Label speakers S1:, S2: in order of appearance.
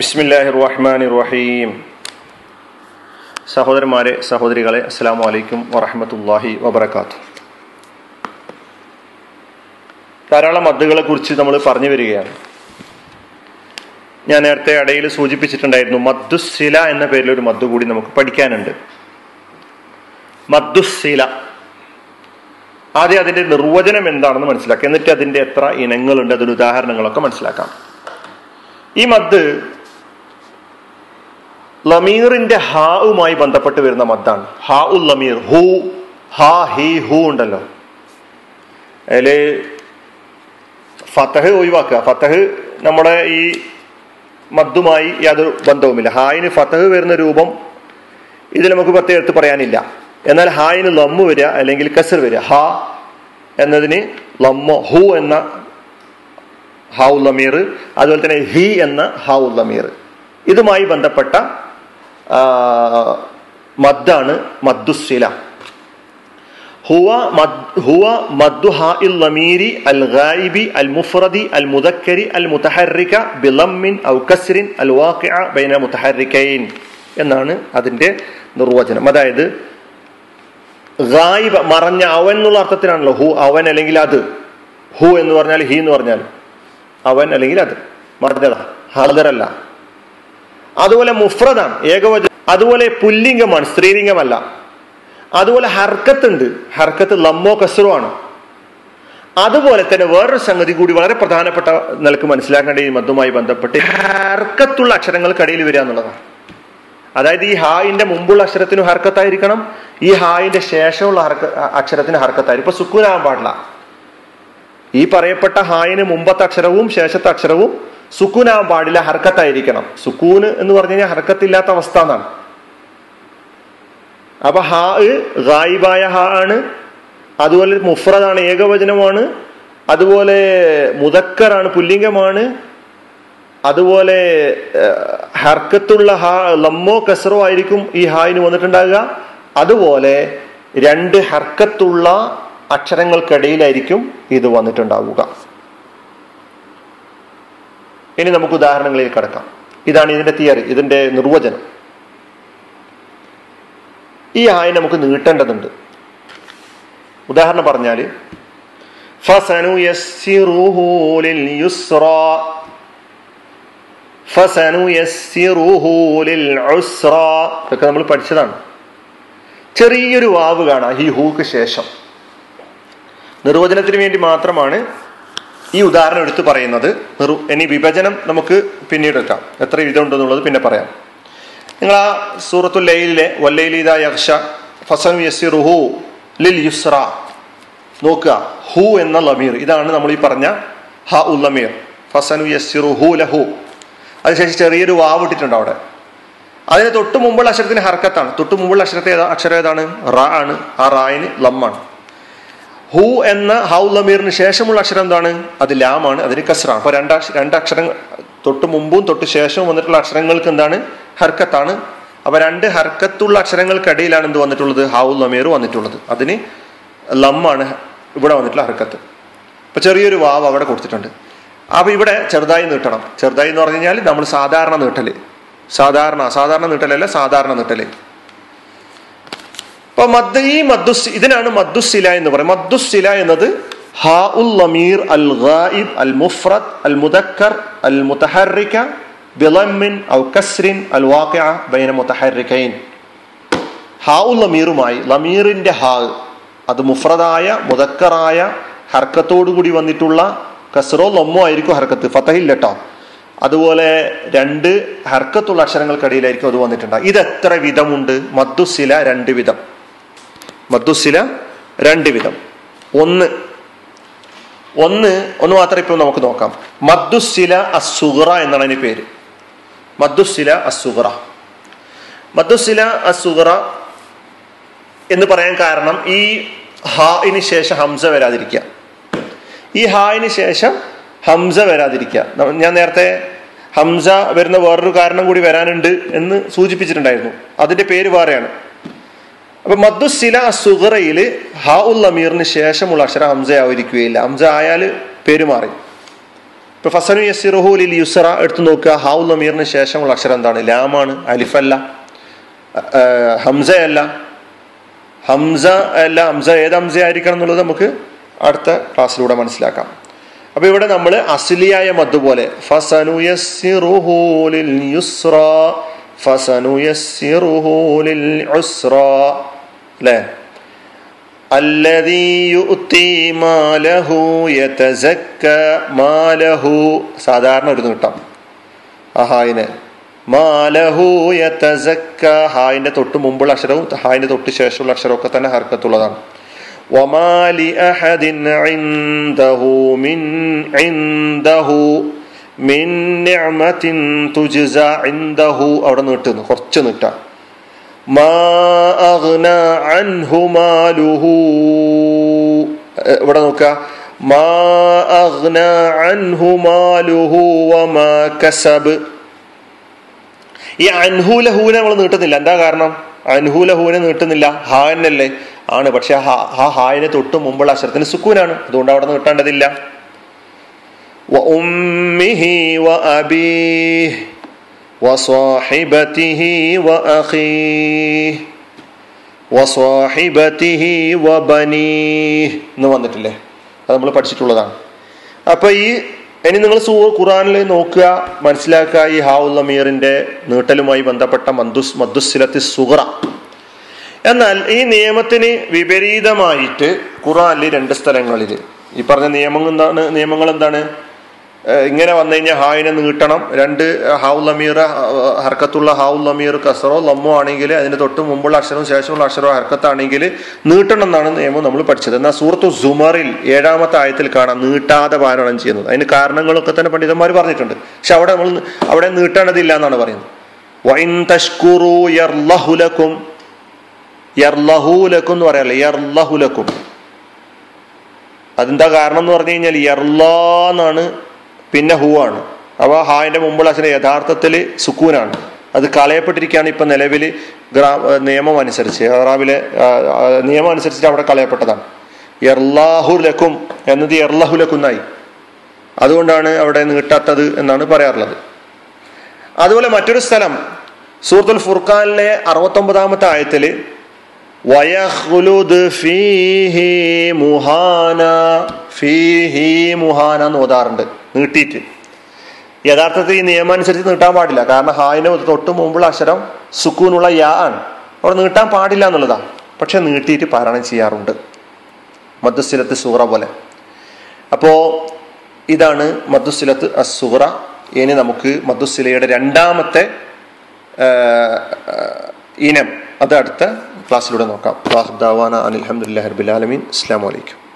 S1: ബിസ്മില്ലാഹി റഹ്മാൻ റഹീം സഹോദരന്മാരെ സഹോദരികളെ അസ്സാം വലൈക്കും വറഹമത്തല്ലാഹി വബർക്കാത്തു ധാരാളം മദ്ദുകളെ കുറിച്ച് നമ്മൾ പറഞ്ഞു വരികയാണ്. ഞാൻ നേരത്തെ ഇടയിൽ സൂചിപ്പിച്ചിട്ടുണ്ടായിരുന്നു മദ്ദുസില എന്ന പേരിൽ ഒരു മദ്ദു കൂടി നമുക്ക് പഠിക്കാനുണ്ട്. മദ്ദുസില ആദ്യം അതിന്റെ നിർവചനം എന്താണെന്ന് മനസ്സിലാക്കാം. എന്നിട്ട് അതിന്റെ എത്ര ഇനങ്ങളുണ്ട് അതിന് ഉദാഹരണങ്ങളൊക്കെ മനസ്സിലാക്കാം. ഈ മദ് ലമീറിന്റെ ഹാവുമായി ബന്ധപ്പെട്ട് വരുന്ന മദ്ദാണ്. ഹാ ഉൽ ലമീർ ഹു ഹാ ഹി ഹു ഉണ്ടല്ലോ. അതിൽ ഫത്തഹ് ഒഴിവാക്കുക. ഫത്തഹ് നമ്മുടെ ഈ മദ്ദുമായി യാതൊരു ബന്ധവുമില്ല. ഹായിന് ഫത്തഹ് വരുന്ന രൂപം ഇതിൽ നമുക്ക് പ്രത്യേകത്ത് പറയാനില്ല. എന്നാൽ ഹായിന് ലമ്മ് വരിക അല്ലെങ്കിൽ കസർ വരിക. ഹ എന്നതിന് ലമ്മോ ഹു എന്ന ഹാഉ ലമീർ അതുപോലെ തന്നെ ഹി എന്ന ഹാഉ ലമീർ. ഇതുമായി ബന്ധപ്പെട്ട മദ്ദാണ് മദ്ദുസില ഹുവ ഹുവ മദ്ദുഹാ ഇൽ ലമീരി അൽ ഗായിബി അൽ മുഫ്രദി അൽ മുദക്കരി അൽ മുതഹറിക ബിലമ്മിൻ ഔ കസ്രിൻ അൽ വാഖിഅ ബൈന മുതഹറിക്കൈൻ എന്നാണ് അതിന്റെ നിർവചനം. അതായത് ഗായിബ മറഞ്ഞ അവൻ എന്നുള്ള അർത്ഥത്തിലാണല്ലോ ഹു അവൻ അല്ലെങ്കിൽ അത്. ഹു എന്ന് പറഞ്ഞാൽ ഹി എന്ന് പറഞ്ഞാൽ അവൻ അല്ലെങ്കിൽ അത്. മറഞ്ഞതാ ഹാദറല്ല അതുപോലെ മുഫ്രദാണ് ഏകവചനം അതുപോലെ പുല്ലിംഗമാണ് സ്ത്രീലിംഗമല്ല. അതുപോലെ ഹർക്കത്ത് ഉണ്ട് ഹർക്കത്ത് ലമ്മോ കസറോ ആണ് അതുപോലെ തന്നെ വേറൊരു സംഗതി കൂടി വളരെ പ്രധാനപ്പെട്ട നിലയ്ക്ക് മനസ്സിലാക്കേണ്ട ഈ മദ്ദുമായി ബന്ധപ്പെട്ട് ഹർക്കത്തുള്ള അക്ഷരങ്ങൾക്കിടയിൽ വരിക എന്നുള്ളതാണ്. അതായത് ഈ ഹായിന്റെ മുമ്പുള്ള അക്ഷരത്തിന് ഹർക്കത്തായിരിക്കണം ഈ ഹായിന്റെ ശേഷമുള്ള ഹർക്ക അക്ഷരത്തിന് ഹർക്കത്തായിരിക്കും. ഇപ്പൊ സുക്കൂനാകാൻ പാടില്ല. ഈ പറയപ്പെട്ട ഹായിന് മുമ്പത്തെ അക്ഷരവും ശേഷത്തെ അക്ഷരവും സുക്കൂനാകാൻ പാടില്ല ഹർക്കത്തായിരിക്കണം. സുക്കൂന് എന്ന് പറഞ്ഞു കഴിഞ്ഞാൽ ഹർക്കത്തില്ലാത്ത അവസ്ഥ എന്നാണ്. അപ്പൊ ഹാ ഗായിബായ ഹാ ആണ്. അതുപോലെ മുഫ്രദാണ് ഏകവചനമാണ്. അതുപോലെ മുതക്കറാണ് പുല്ലിംഗമാണ്. അതുപോലെ ഹർക്കത്തുള്ള ഹാ ലമ്മോ കസറോ ആയിരിക്കും ഈ ഹായിന് വന്നിട്ടുണ്ടാകുക. അതുപോലെ രണ്ട് ഹർക്കത്തുള്ള അക്ഷരങ്ങൾക്കിടയിലായിരിക്കും ഇത് വന്നിട്ടുണ്ടാവുക. ഇനി നമുക്ക് ഉദാഹരണങ്ങളിൽ കടക്കാം. ഇതാണ് ഇതിന്റെ തിയറി ഇതിന്റെ നിർവചനം. ഈ ആയ നമുക്ക് നീട്ടേണ്ടതുണ്ട്. ഉദാഹരണം പറഞ്ഞാൽ ഇതൊക്കെ നമ്മൾ പഠിച്ചതാണ്. ചെറിയൊരു വാവ് കാണാം ഹി ഹൂക്ക് ശേഷം. നിർവചനത്തിന് വേണ്ടി മാത്രമാണ് ഈ ഉദാഹരണം എടുത്തു പറയുന്നത് ഇനി വിഭജനം നമുക്ക് പിന്നീട് എടുക്കാം. എത്ര വിധം ഉണ്ടെന്നുള്ളത് പിന്നെ പറയാം. നിങ്ങൾ ആ സൂറത്തുൽ ലൈലിലെ വല്ലൈലിത യക്ഷ ഫസൻ യസിറുഹു ലിൽ യുസ്ര നോക്കുക. ഹു എന്ന ലമീർ. ഇതാണ് നമ്മൾ ഈ പറഞ്ഞ ഹ ഉൽ ലമീർ. ഫസനു യസിറുഹു ലഹു. അതിനുശേഷം ചെറിയൊരു വാവ് ഇട്ടിട്ടുണ്ട് അവിടെ. അതിന് തൊട്ട് മുമ്പുള്ള അക്ഷരത്തിന് ഹർക്കത്താണ്. തൊട്ട് മുമ്പുള്ള അക്ഷരത്തെ അക്ഷരം ഏതാണ്? റ ആണ്. ആ റായിന് ലമ്മാണ് ഹു എന്ന ഹൗ ലമീറിന് ശേഷമുള്ള അക്ഷരം എന്താണ്? അത് ലാമാണ് അതിന് കസ്ര അപ്പൊ രണ്ട് രണ്ട് അക്ഷരം തൊട്ട് മുമ്പും തൊട്ട് ശേഷവും വന്നിട്ടുള്ള അക്ഷരങ്ങൾക്ക് എന്താണ്? ഹർക്കത്താണ്. അപ്പൊ രണ്ട് ഹർക്കത്തുള്ള അക്ഷരങ്ങൾക്കിടയിലാണ് എന്ത് വന്നിട്ടുള്ളത്? ഹൗ ലമീർ വന്നിട്ടുള്ളത്. അതിന് ലമ്മാണ് ഇവിടെ വന്നിട്ടുള്ള ഹർക്കത്ത്. അപ്പോൾ ചെറിയൊരു വാവ് അവിടെ കൊടുത്തിട്ടുണ്ട്. അപ്പൊ ഇവിടെ ചെറുതായി നീട്ടണം. ചെറുതായി എന്ന് പറഞ്ഞു കഴിഞ്ഞാൽ നമ്മൾ സാധാരണ നീട്ടൽ. സാധാരണ സാധാരണ നീട്ടലല്ല സാധാരണ നീട്ടൽ. അപ്പൊ മദ് ഈ മദ്ദുസ് ഇതിനാണ് മദ്ദുസില എന്ന് പറയുന്നത്. മദ്ദുസില എന്നത് ഹാ ഉൽ ലമീർ അൽ ഗായിബ് അൽ മുഫ്രദ് അൽ മുദക്കർ അൽ മുതഹറിക ബിളമിൻ ഔ കസ്രിൻ അൽ വാഖിഅ ബൈന മുതഹറിക്കൈൻ. ഹാ ഉൽ ലമീറുമായി ലമീറിന്റെ ഹാ അത് മുഫ്രദായ മുദക്കറായ ഹർക്കത്തോടുകൂടി വന്നിട്ടുള്ള കസറോ ലമ്മോ ആയിരിക്കും ഹർക്കത്ത്. ഫതഹില്ല കേട്ടോ അതുപോലെ രണ്ട് ഹർക്കത്തുള്ള അക്ഷരങ്ങൾക്കിടയിലായിരിക്കും അത് വന്നിട്ടുണ്ടാകും ഇത് എത്ര വിധമുണ്ട്? മദ്ദുസില രണ്ട് വിധം. മദ്ദുസില രണ്ട് വിധം. ഒന്ന് ഒന്ന് ഒന്ന് മാത്രം ഇപ്പൊ നമുക്ക് നോക്കാം. മദ്ദുസില അസുഹറ എന്നാണ് അതിന് പേര്. മദ്ദുസില അസുഹറ മദ്ദുസില അസുഹറ എന്ന് പറയാൻ കാരണം ഈ ഹായിന് ശേഷം ഹംസ വരാതിരിക്കുക. ഈ ഹായിന് ശേഷം ഹംസ വരാതിരിക്കുക. ഞാൻ നേരത്തെ ഹംസ വരുന്ന വേറൊരു കാരണം കൂടി വരാനുണ്ട് എന്ന് സൂചിപ്പിച്ചിട്ടുണ്ടായിരുന്നു. അതിന്റെ പേര് വേറെയാണ്. അപ്പൊ മദ്ദുസില സുഹറയിൽ ഹാ ഉൽ അമീറിന് ശേഷമുള്ള അക്ഷരം ഹംസ ആയിരിക്കുകയില്ല ഹംസ ആയാൽ പേര് മാറി ഇപ്പൊ ഫസനു യസിറുഹു ലിൽ യുസറ എടുത്തു നോക്കുക. ഹാഉൽ അമീറിന് ശേഷമുള്ള അക്ഷരം എന്താണ്? ലാമാണ് അലിഫല്ല. ഹംസയല്ല ഹംസ അല്ല. ഹംസ ഏത് ഹംസ ആയിരിക്കണം എന്നുള്ളത് നമുക്ക് അടുത്ത ക്ലാസ്സിലൂടെ മനസ്സിലാക്കാം. അപ്പൊ ഇവിടെ നമ്മൾ അസിലിയായ മദ്ദു പോലെ ഫസനു യസിറുഹു ലിൽ സാധാരണ ഒരു നീട്ടം. ആ ഹായിന് ഹായിന്റെ തൊട്ട് മുമ്പുള്ള അക്ഷരവും ഹായിന്റെ തൊട്ട് ശേഷമുള്ള അക്ഷരവും ഒക്കെ തന്നെ ഹർക്കത്തുള്ളതാണ്. ഒമാലി അഹദിൻ മിൻ നിഅമത്തിൻ അവിടെ നീട്ടുന്നു. കുറച്ച് നീട്ടാം. മാ അഗ്ന അൻഹു മാലുഹു. ഇവിടെ നോക്കുക മാ അഗ്ന അൻഹു വമാ കസബ്. ഈ അൻഹൂലഹൂനെ നമ്മൾ നീട്ടുന്നില്ല. എന്താ കാരണം? അൻഹൂലഹൂനെ നീട്ടുന്നില്ല. ഹാനല്ലേ ആണ്. പക്ഷെ ആ ഹായിന് തൊട്ട് മുമ്പുള്ള അക്ഷരത്തിന് സുക്കൂനാണ്. അതുകൊണ്ട് അവിടെ നീട്ടേണ്ടതില്ല. وأمه وأبيه وصاحبته وأخيه وصاحبته وبنيه എന്ന് വന്നിട്ടില്ലേ അത് നമ്മൾ പഠിച്ചിട്ടുള്ളതാണ് അപ്പൊ ഈ ഇനി നിങ്ങൾ സൂ ഖുറാനിൽ നോക്കുക മനസ്സിലാക്കുക ഈ ഹാവുൽ അമീറിന്റെ നീട്ടലുമായി ബന്ധപ്പെട്ട മന്ദുസ് മദ്ദുസിലത്തി സുഹറ എന്നാൽ ഈ നിയമത്തിന് വിപരീതമായിട്ട് ഖുറാനിൽ രണ്ട് സ്ഥലങ്ങളിൽ ഈ പറഞ്ഞ നിയമം എന്താണ് നിയമങ്ങൾ എന്താണ് ഇങ്ങനെ വന്നു കഴിഞ്ഞാൽ ഹായിനെ നീട്ടണം. രണ്ട് ഹാവുൽ അമീർ ഹർക്കത്തുള്ള ഹാവുൽ ലമീർ കസറോ ലമ്മോ ആണെങ്കിൽ അതിന് തൊട്ട് മുമ്പുള്ള അക്ഷരവും ശേഷമുള്ള അക്ഷരവും ഹർക്കത്താണെങ്കിൽ നീട്ടണം എന്നാണ് നിയമം നമ്മൾ പഠിച്ചത്. എന്നാൽ സൂറത്തു സുമറിൽ ഏഴാമത്തെ ആയത്തിൽ കാണാം നീട്ടാതെ പാരായണം ചെയ്യുന്നത്. അതിന് കാരണങ്ങളൊക്കെ തന്നെ പണ്ഡിതന്മാർ പറഞ്ഞിട്ടുണ്ട്. പക്ഷെ അവിടെ നമ്മൾ അവിടെ നീട്ടേണ്ടതില്ല എന്നാണ് പറയുന്നത്. തഷ്കുറു എന്ന് പറയാറില്ല? അതെന്താ കാരണം എന്ന് പറഞ്ഞു കഴിഞ്ഞാൽ യർലാന്നാണ് പിന്നെ ഹൂ ആണ്. അവ ഹായിന്റെ മുമ്പുള്ള അച്ഛന് യഥാർത്ഥത്തിൽ സുക്കൂനാണ്. അത് കളയപ്പെട്ടിരിക്കുകയാണ് ഇപ്പൊ നിലവിൽ ഗ്രാ നിയമം അനുസരിച്ച്. അറാബിലെ നിയമം അനുസരിച്ചിട്ട് അവിടെ കളയപ്പെട്ടതാണ്. എർലാഹു ലക്കും എന്നത് എർലഹു ലക്കുന്നായി. അതുകൊണ്ടാണ് അവിടെ നീട്ടാത്തത് എന്നാണ് പറയാറുള്ളത്. അതുപോലെ മറ്റൊരു സ്ഥലം സൂറത്തുൽ ഫുർഖാനിലെ അറുപത്തൊമ്പതാമത്തെ ആയത്തിൽ വയഹ്ലുദ് ഫീഹി മുഹാന ഫീഹി മുഹാന എന്ന് ഓതാറുണ്ട് നീട്ടിയിട്ട്. യഥാർത്ഥത്തിൽ ഈ നിയമം അനുസരിച്ച് നീട്ടാൻ പാടില്ല. കാരണം ഹായിന് തൊട്ട് മുമ്പുള്ള അക്ഷരം സുക്കൂനുള്ള യാ ആണ്. അവിടെ നീട്ടാൻ പാടില്ല എന്നുള്ളതാണ് പക്ഷെ നീട്ടിയിട്ട് പാരായണം ചെയ്യാറുണ്ട്. മധുസ്ഥിലത്ത് സൂറ പോലെ. അപ്പോ ഇതാണ് മധുസ്ഥിലത്ത് അസുറ ഇനി നമുക്ക് മധുസ്ഥിലയുടെ രണ്ടാമത്തെ ഇനം. അത് അടുത്ത ക്ലാസ്സിലൂടെ നോക്കാം. അനിൽ അഹമ്മദില്ലാ ഹർബുലാലമീൻ അസ്സാം വലൈക്കും